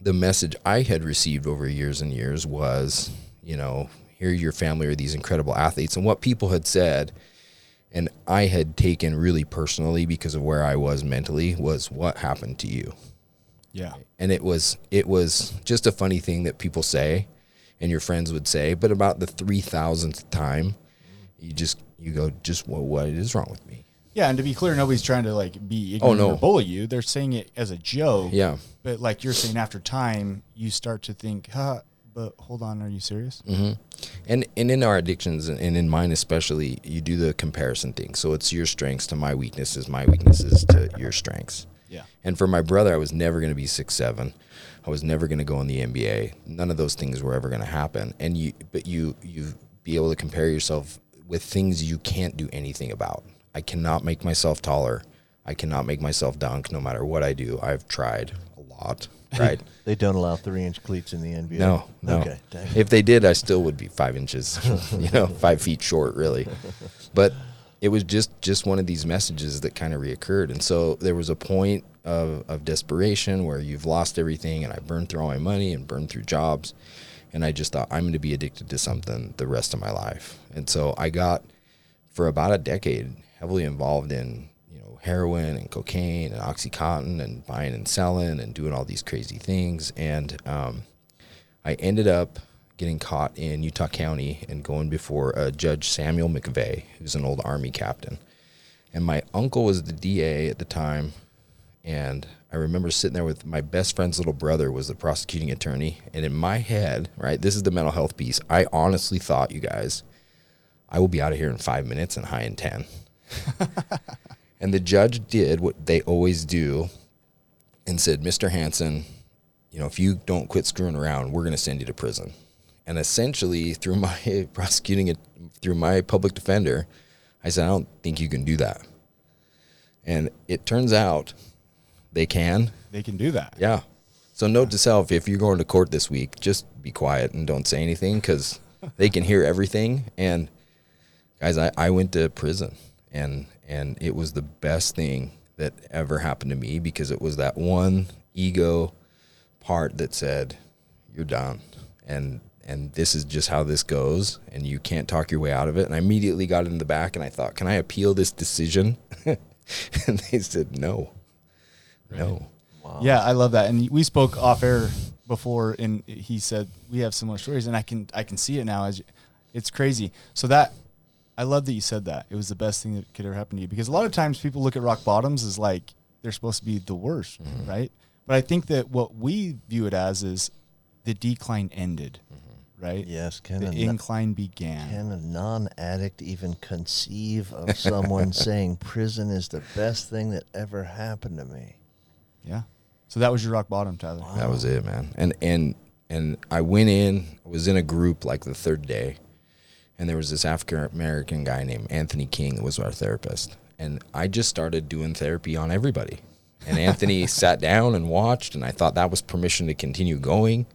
the message i had received over years and years was you know here your family are these incredible athletes. And what people had said and i had taken really personally because of where i was mentally was what happened to you Yeah. and it was it was just a funny thing that people say and your friends would say but about the 3000th time you just you go just what what is wrong with me Yeah, and to be clear, nobody's trying to like be Oh, no. or bully you. They're saying it as a joke. yeah But like you're saying, after time, you start to think, huh, but hold on, are you serious? Mm. and and in our addictions and in mine especially you do the comparison thing. So it's your strengths to my weaknesses my weaknesses to your strengths. Yeah. and for my brother i was never going to be six seven. I was never going to go in the nba none of those things were ever going to happen. And you but you you be able to compare yourself with things you can't do anything about. I cannot make myself taller. I cannot make myself dunk no matter what i do. I've tried. a lot right They don't allow three inch cleats in the NBA. no, no. Okay. Dang. If they did, I still would be five inches, you know, five feet short, really. But it was just just one of these messages that kind of reoccurred, and so there was a point of of desperation where you've lost everything, and I burned through all my money and burned through jobs, and I just thought I'm going to be addicted to something the rest of my life, and so I got for about a decade, heavily involved in heroin and cocaine and oxycontin and buying and selling and doing all these crazy things. And um, I ended up getting caught in Utah County and going before uh, Judge Samuel McVey, who's an old Army captain. And my uncle was the DA at the time, and I remember sitting there with my best friend's little brother was the prosecuting attorney. And in my head, right, this is the mental health piece. I honestly thought, you guys, I will be out of here in five minutes and high in 10. and the judge did what they always do and said, Mr. Hansen, you know, if you don't quit screwing around, we're going to send you to prison. And essentially, through my prosecuting it, through my public defender, I said, I don't think you can do that. And it turns out they can. They can do that. Yeah. So note to self: if you're going to court this week, just be quiet and don't say anything because they can hear everything. And guys, I, I went to prison, and and it was the best thing that ever happened to me because it was that one ego part that said, "You're done," and and this is just how this goes, and you can't talk your way out of it. And I immediately got in the back, and I thought, "Can I appeal this decision?" and they said, "No, no." Wow. Yeah, I love that. And we spoke off air before, and he said we have similar stories, and I can I can see it now. As it's crazy. So that I love that you said that. It was the best thing that could ever happen to you because a lot of times people look at rock bottoms as like they're supposed to be the worst, mm-hmm. right? But I think that what we view it as is the decline ended, mm-hmm. right? Yes, can the a, incline began. can a non-addict even conceive of someone saying prison is the best thing that ever happened to me? yeah. So that was your rock bottom, Tyler. That was it, man. And and and I went in, I was in a group like the third day, and there was this African American guy named Anthony King was our therapist. And I just started doing therapy on everybody. And Anthony sat down and watched, and I thought that was permission to continue going.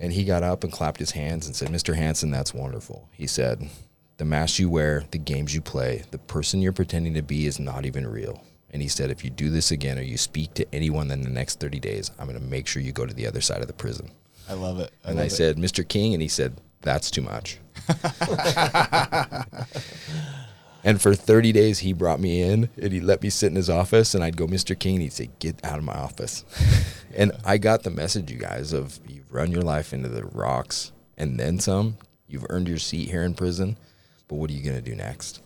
And he got up and clapped his hands and said, Mr. Hansen, that's wonderful. He said, The mask you wear, the games you play, the person you're pretending to be is not even real. And he said, If you do this again or you speak to anyone in the next 30 days, I'm going to make sure you go to the other side of the prison. I love it. And love I it. said, Mr. King, and he said, That's too much. And for 30 days, he brought me in and he let me sit in his office. And I'd go, Mr. King, and he'd say, Get out of my office. and I got the message, you guys, of you've run your life into the rocks and then some. You've earned your seat here in prison, but what are you going to do next?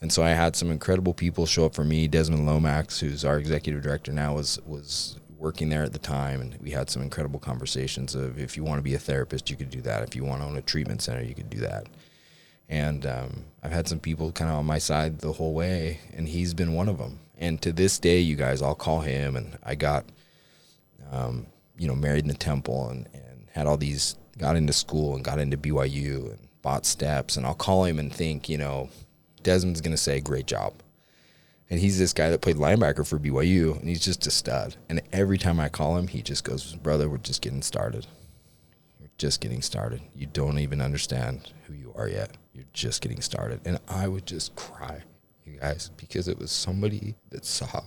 And so I had some incredible people show up for me. Desmond Lomax, who's our executive director now, was was working there at the time, and we had some incredible conversations of if you want to be a therapist, you could do that. If you want to own a treatment center, you could do that. And um, I've had some people kind of on my side the whole way, and he's been one of them. And to this day, you guys, I'll call him, and I got, um, you know, married in the temple, and, and had all these, got into school, and got into BYU, and bought steps, and I'll call him and think, you know, Desmond's going to say, great job. And he's this guy that played linebacker for BYU, and he's just a stud. And every time I call him, he just goes, brother, we're just getting started. We're just getting started. You don't even understand who you are yet. You're just getting started. And I would just cry, you guys, because it was somebody that saw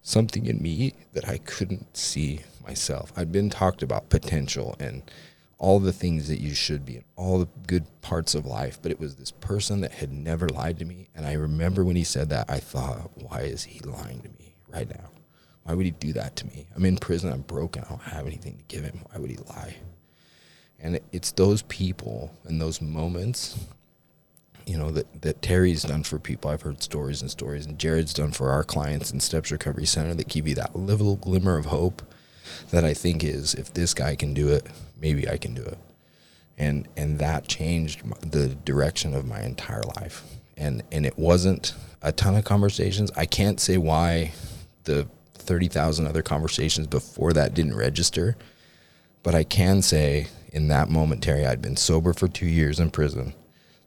something in me that I couldn't see myself. I'd been talked about potential and all the things that you should be all the good parts of life, but it was this person that had never lied to me. And I remember when he said that, I thought, why is he lying to me right now? Why would he do that to me? I'm in prison. I'm broken. I don't have anything to give him. Why would he lie? And it's those people and those moments, you know, that, that Terry's done for people. I've heard stories and stories, and Jared's done for our clients in Steps Recovery Center that give you that little glimmer of hope that I think is if this guy can do it, maybe I can do it. And and that changed the direction of my entire life. And and it wasn't a ton of conversations. I can't say why the 30,000 other conversations before that didn't register, but I can say in that moment Terry I'd been sober for 2 years in prison.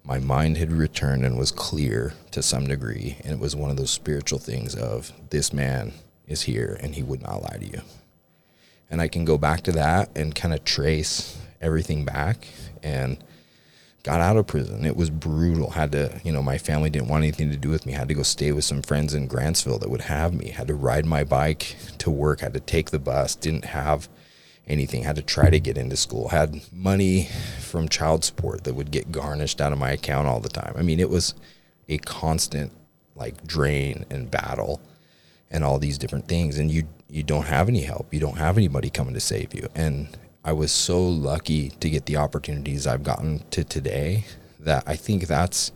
My mind had returned and was clear to some degree, and it was one of those spiritual things of this man is here and he would not lie to you and I can go back to that and kind of trace everything back and got out of prison. It was brutal. Had to, you know, my family didn't want anything to do with me. Had to go stay with some friends in Grantsville that would have me. Had to ride my bike to work. Had to take the bus. Didn't have anything. Had to try to get into school. Had money from child support that would get garnished out of my account all the time. I mean, it was a constant like drain and battle and all these different things and you you don't have any help. You don't have anybody coming to save you. And i was so lucky to get the opportunities i've gotten to today that i think that's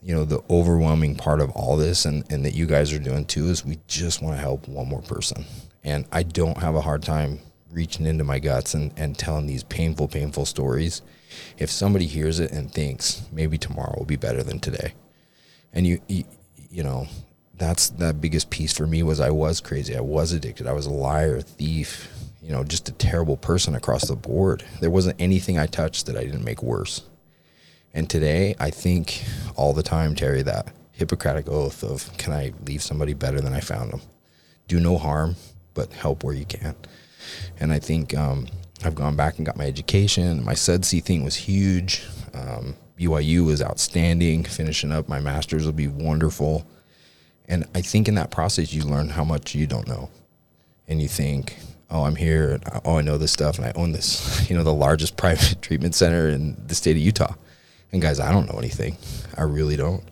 you know the overwhelming part of all this and, and that you guys are doing too is we just want to help one more person. And i don't have a hard time reaching into my guts and, and telling these painful painful stories. If somebody hears it and thinks maybe tomorrow will be better than today and you, you you know that's the biggest piece for me was I was crazy. I was addicted. I was a liar, thief, you know, just a terrible person across the board. There wasn't anything I touched that I didn't make worse. And today, I think all the time, Terry, that Hippocratic oath of can I leave somebody better than I found them? Do no harm, but help where you can. And I think um, I've gone back and got my education. My SUDC thing was huge. Um, BYU was outstanding. Finishing up my master's will be wonderful. And I think in that process, you learn how much you don't know. And you think, oh, I'm here. Oh, I know this stuff and I own this, you know, the largest private treatment center in the state of Utah. And guys, I don't know anything. I really don't.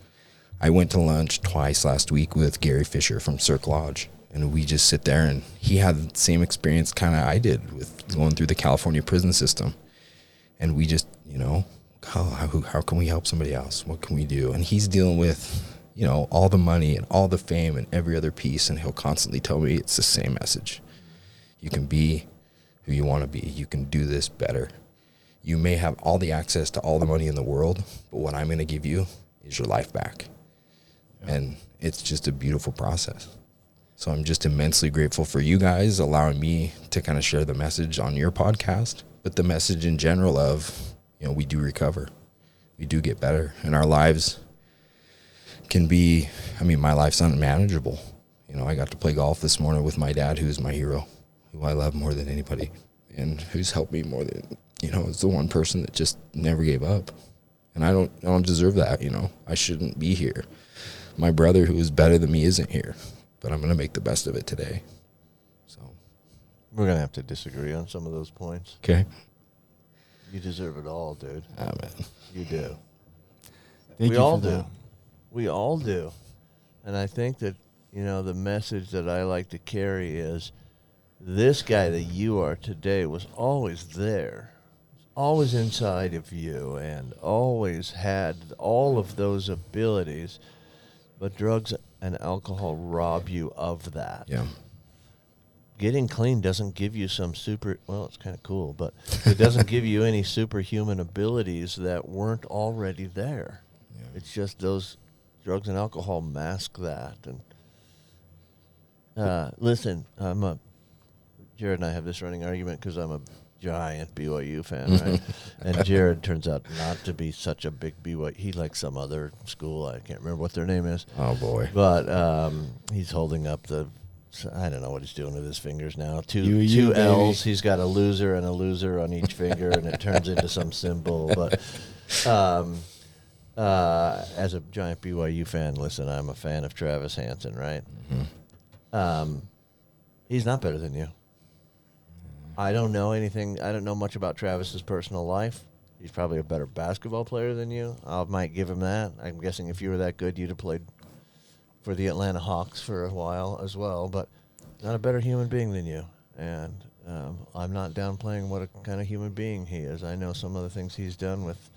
I went to lunch twice last week with Gary Fisher from Cirque Lodge. And we just sit there and he had the same experience kind of I did with going through the California prison system. And we just, you know, how, how, how can we help somebody else? What can we do? And he's dealing with you know, all the money and all the fame and every other piece. And he'll constantly tell me it's the same message. You can be who you want to be. You can do this better. You may have all the access to all the money in the world, but what I'm going to give you is your life back. Yeah. And it's just a beautiful process. So I'm just immensely grateful for you guys allowing me to kind of share the message on your podcast, but the message in general of, you know, we do recover. We do get better and our lives can be, I mean, my life's unmanageable. You know, I got to play golf this morning with my dad, who's my hero, who I love more than anybody, and who's helped me more than, you know, is the one person that just never gave up. And I don't, I don't deserve that. You know, I shouldn't be here. My brother, who is better than me, isn't here, but I'm going to make the best of it today. So we're going to have to disagree on some of those points. Okay. You deserve it all, dude. Ah, man. You do. Thank we you all do. that. We all do. And I think that, you know, the message that I like to carry is this guy that you are today was always there, always inside of you, and always had all of those abilities. But drugs and alcohol rob you of that. Yeah. Getting clean doesn't give you some super, well, it's kind of cool, but it doesn't give you any superhuman abilities that weren't already there. Yeah. It's just those drugs and alcohol mask that. And uh, listen, I'm a Jared and I have this running argument because I'm a giant BYU fan, right? and Jared turns out not to be such a big BYU. He likes some other school. I can't remember what their name is. Oh boy. But um, he's holding up the. I don't know what he's doing with his fingers now. Two UU, two baby. L's. He's got a loser and a loser on each finger, and it turns into some symbol. But um, uh, as a giant BYU fan, listen, I'm a fan of Travis Hansen, right? Um, he's not better than you. I don't know anything. I don't know much about Travis's personal life. He's probably a better basketball player than you. I might give him that. I'm guessing if you were that good, you'd have played for the Atlanta Hawks for a while as well. But not a better human being than you. And um, I'm not downplaying what a kind of human being he is. I know some of the things he's done with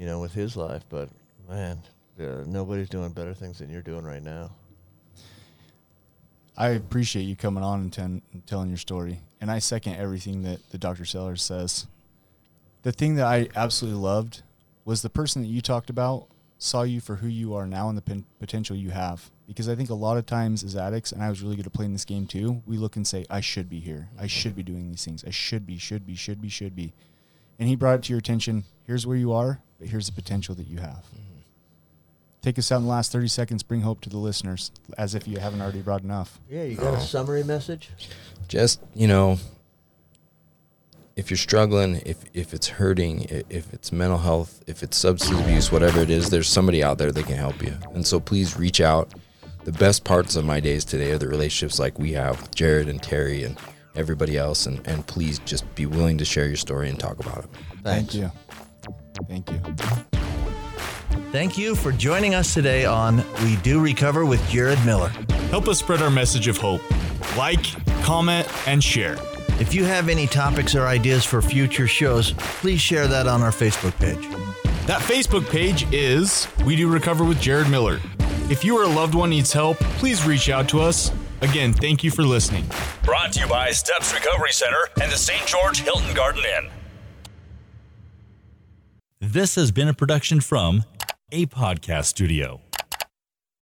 you know, with his life. But man, uh, nobody's doing better things than you're doing right now. I appreciate you coming on and, ten, telling your story. And I second everything that the Dr. Sellers says. The thing that I absolutely loved was the person that you talked about saw you for who you are now and the potential you have. Because I think a lot of times as addicts, and I was really good at playing this game too, we look and say, I should be here. I should be doing these things. I should be, should be, should be, should be. And he brought it to your attention. Here's where you are, but here's the potential that you have. Mm-hmm. Take us out in the last 30 seconds. Bring hope to the listeners, as if you haven't already brought enough. Yeah, you got a summary message? just you know if you're struggling if if it's hurting if it's mental health if it's substance abuse whatever it is there's somebody out there that can help you and so please reach out the best parts of my days today are the relationships like we have with jared and terry and everybody else. And, and please just be willing to share your story and talk about it. Thank you. Thank you. Thank you for joining us today on We Do Recover with Jared Miller. Help us spread our message of hope. Like, comment, and share. If you have any topics or ideas for future shows, please share that on our Facebook page. That Facebook page is We Do Recover with Jared Miller. If you or a loved one needs help, please reach out to us. Again, thank you for listening. Brought to you by Steps Recovery Center and the St. George Hilton Garden Inn. This has been a production from a podcast studio.